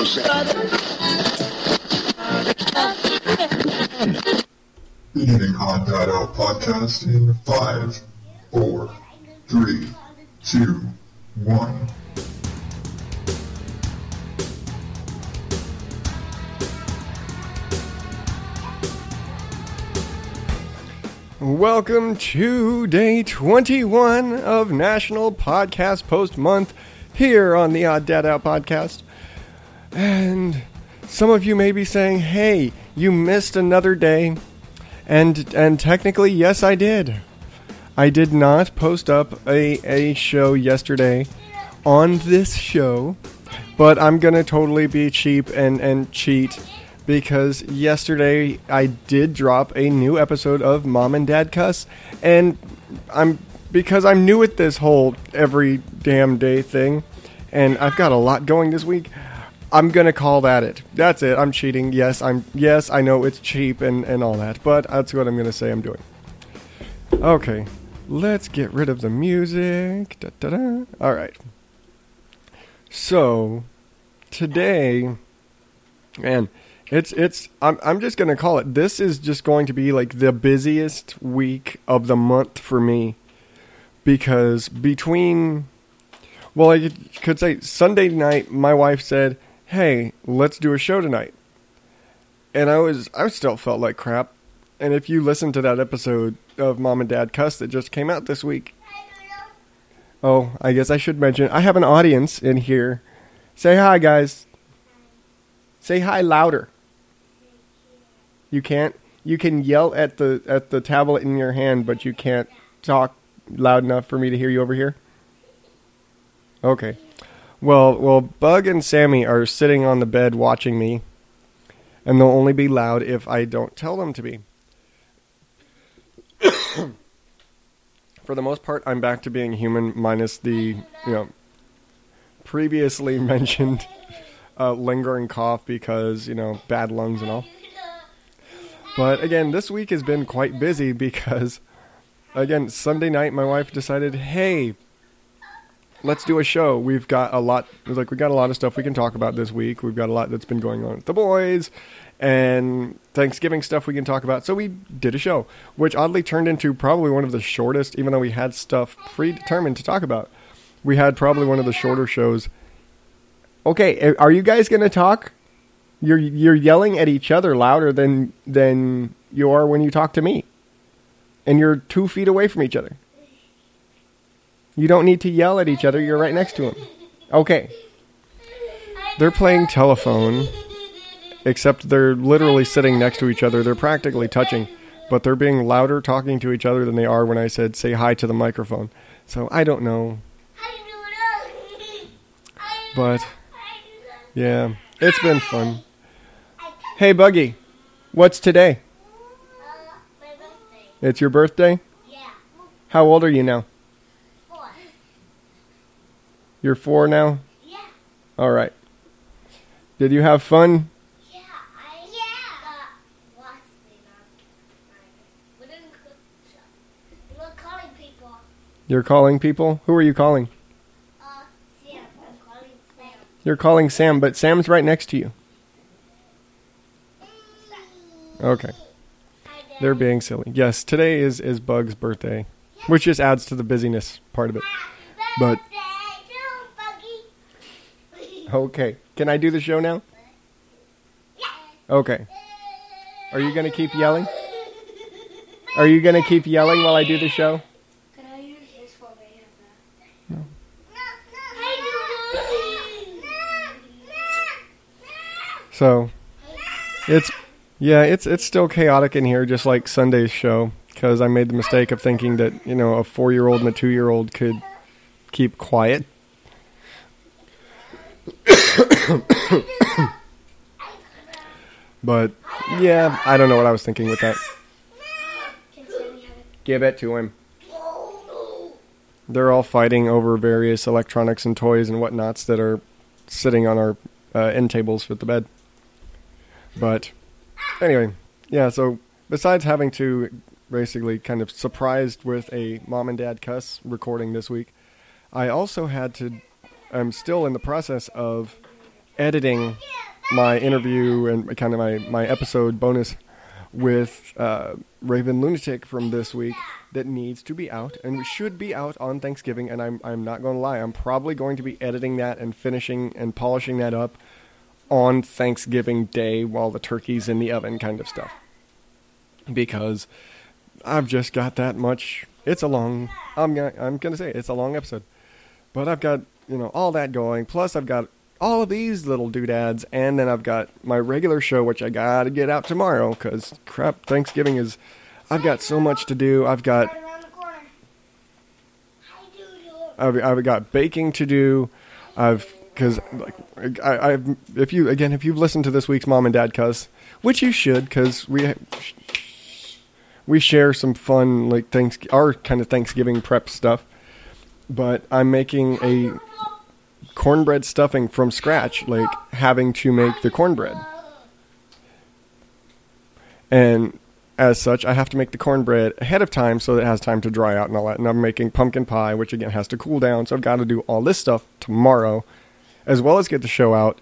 Beginning Odd Dad Out podcast in five, four, three, two, one. Welcome to day 21 of National Podcast Post Month here on the Odd Dad Out podcast. And some of you may be saying, "Hey, you missed another day." And and technically, yes, I did. I did not post up a, a show yesterday on this show, but I'm gonna totally be cheap and, and cheat because yesterday I did drop a new episode of Mom and Dad Cuss, and I'm because I'm new at this whole every damn day thing, and I've got a lot going this week. I'm gonna call that it. That's it. I'm cheating. Yes, I'm. Yes, I know it's cheap and and all that, but that's what I'm gonna say I'm doing. Okay, let's get rid of the music. Da, da, da. All right. So today, man, it's it's. I'm I'm just gonna call it. This is just going to be like the busiest week of the month for me because between well, I could say Sunday night, my wife said, "Hey, let's do a show tonight," and I was I still felt like crap. And if you listen to that episode of Mom and Dad Cuss that just came out this week, oh, I guess I should mention I have an audience in here. Say hi, guys. Say hi louder. You can't. You can yell at the at the tablet in your hand, but you can't talk loud enough for me to hear you over here. Okay. Well, well, Bug and Sammy are sitting on the bed watching me, and they'll only be loud if I don't tell them to be. For the most part, I'm back to being human, minus the you know previously mentioned uh, lingering cough because you know bad lungs and all. But again, this week has been quite busy because again Sunday night my wife decided, hey, let's do a show. We've got a lot. It was like we got a lot of stuff we can talk about this week. We've got a lot that's been going on with the boys, and Thanksgiving stuff we can talk about. So we did a show, which oddly turned into probably one of the shortest, even though we had stuff predetermined to talk about. We had probably one of the shorter shows. Okay, eh, are you guys going to talk? You're you're yelling at each other louder than than you are when you talk to me, and you're two feet away from each other. You don't need to yell at each other. You're right next to him. Okay. They're playing telephone, except they're literally sitting next to each other. They're practically touching, but they're being louder talking to each other than they are when I said say hi to the microphone. So I don't know. But yeah, it's been fun. Hey Buggy, what's today? Uh, it's your birthday? Yeah, How old are you now? Four. You're 4 now? Yeah, All right. Did you have fun? yeah, I yeah. got lost in our We didn't cook. We were calling people. You're calling people? Who are you calling? Uh, Sam. I'm calling Sam. You're calling Sam, but Sam's right next to you. Okay. They're being silly. Yes, today is, is Bug's birthday, which just adds to the busyness part of it. But- Birthday to Buggy. Okay. Can I do the show now? Okay. Are you going to keep yelling? Are you going to keep yelling while I do the show? Can I use this for my So, it's yeah, it's it's still chaotic in here just like Sunday's show because I made the mistake of thinking that, you know, a 4-year-old and a 2-year-old could keep quiet. but yeah, I don't know what I was thinking with that. Give it to him. They're all fighting over various electronics and toys and whatnots that are sitting on our uh, end tables with the bed. But anyway, yeah. So besides having to basically kind of surprised with a mom and dad cuss recording this week, I also had to. I'm still in the process of editing my interview and kind of my, my episode bonus with uh, Raven Lunatic from this week that needs to be out and should be out on Thanksgiving. And I'm, I'm not going to lie, I'm probably going to be editing that and finishing and polishing that up on Thanksgiving Day while the turkey's in the oven, kind of stuff. Because I've just got that much. It's a long. I'm gonna, I'm gonna say it's a long episode, but I've got you know all that going. Plus, I've got all of these little doodads, and then I've got my regular show, which I gotta get out tomorrow. Cause crap, Thanksgiving is. I've got so much to do. I've got Right around the corner. Hi, Doodle. I've, I've got baking to do. I've because like I, I've if you again if you've listened to this week's mom and dad cuss, which you should because we we share some fun like thanks our kind of Thanksgiving prep stuff. But I'm making a cornbread stuffing from scratch, like having to make the cornbread. And as such, I have to make the cornbread ahead of time so that it has time to dry out and all that. And I'm making pumpkin pie, which again has to cool down. So I've got to do all this stuff tomorrow, as well as get the show out,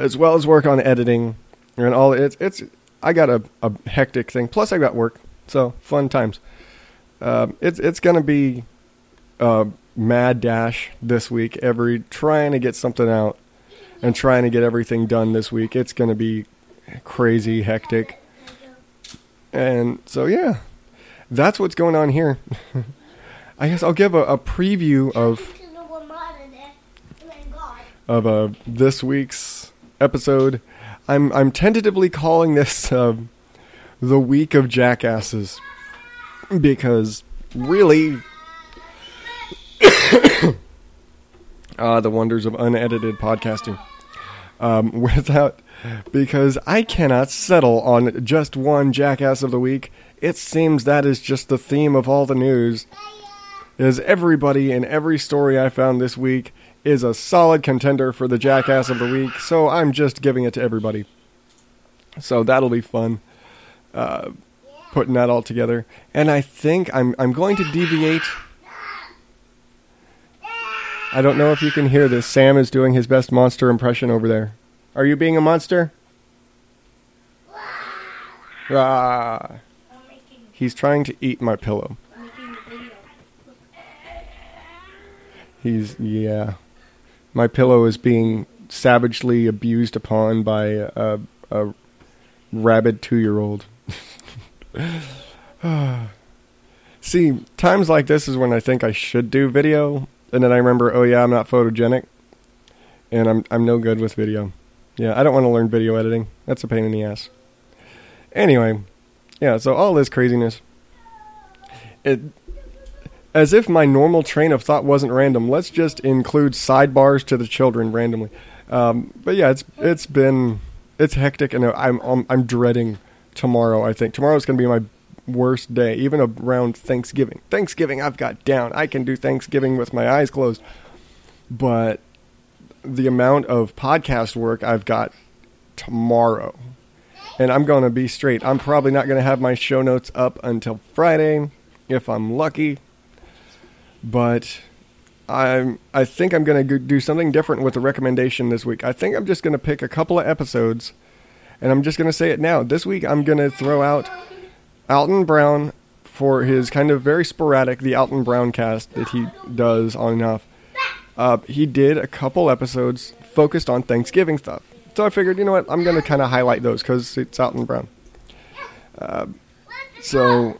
as well as work on editing and all. It's it's I got a, a hectic thing. Plus I got work, so fun times. Um, it's it's gonna be a mad dash this week. Every trying to get something out and trying to get everything done this week. It's gonna be crazy hectic. And so, yeah, that's what's going on here. I guess I'll give a, a preview of To of uh, this week's episode. I'm I'm tentatively calling this um the week of jackasses because really, uh, the wonders of unedited podcasting. Um, without because I cannot settle on just one jackass of the week. It seems that is just the theme of all the news. Is everybody in every story I found this week is a solid contender for the jackass of the week, so I'm just giving it to everybody. So that'll be fun. Uh, putting that all together, and I think I'm I'm going to deviate. I don't know if you can hear this. Sam is doing his best monster impression over there. Are you being a monster? Ah, he's trying to eat my pillow. I'm making the video. He's yeah. My pillow is being savagely abused upon by a, a rabid two-year-old. See, times like this is when I think I should do video, and then I remember, oh yeah, I'm not photogenic, and I'm I'm no good with video. Yeah, I don't want to learn video editing. That's a pain in the ass. Anyway, yeah. So all this craziness. It as if my normal train of thought wasn't random, let's just include sidebars to the children randomly. Um, but yeah, it's it's been it's hectic, and I'm I'm, I'm dreading tomorrow. I think tomorrow's going to be my worst day, even around Thanksgiving. Thanksgiving, I've got down. I can do Thanksgiving with my eyes closed, but the amount of podcast work I've got tomorrow, and I'm going to be straight. I'm probably not going to have my show notes up until Friday, if I'm lucky but I'm I think I'm going to do something different with the recommendation this week. I think I'm just going to pick a couple of episodes and I'm just going to say it now. This week I'm going to throw out Alton Brown for his kind of very sporadic the Alton Brown cast that he does on and off. Uh, he did a couple episodes focused on Thanksgiving stuff. So I figured, you know what, I'm going to kind of highlight those because it's Alton Brown. Uh, so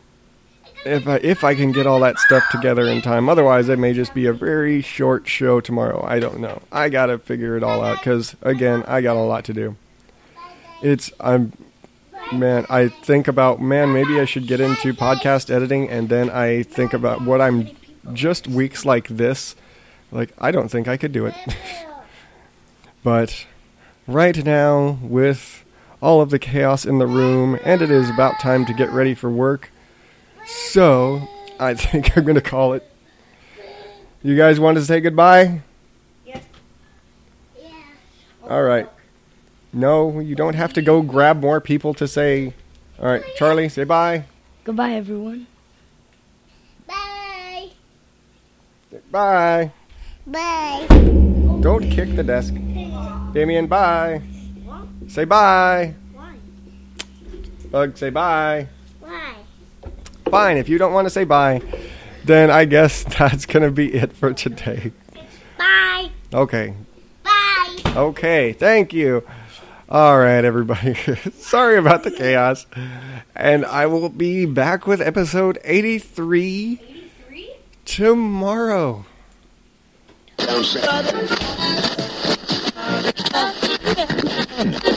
if I if I can get all that stuff together in time. Otherwise, it may just be a very short show tomorrow. I don't know. I gotta figure it all out because again, I got a lot to do. It's I'm man. I think about man. Maybe I should get into podcast editing, and then I think about what I'm just weeks like this. Like I don't think I could do it. but right now, with all of the chaos in the room, and it is about time to get ready for work. So, I think I'm going to call it. You guys want to say goodbye? Yeah. All right. No, you don't have to go grab more people to say. All right, Charlie, say bye. Goodbye, everyone. Bye. Bye. Bye. Don't kick the desk. Bye. Damien, bye. What? Say bye. Why? Bug, say bye. Why? Fine, if you don't want to say bye, then I guess that's going to be it for today. Bye. Okay. Bye. Okay, thank you. All right, everybody. Sorry about the chaos. And I will be back with episode 83 83? tomorrow. Don't say.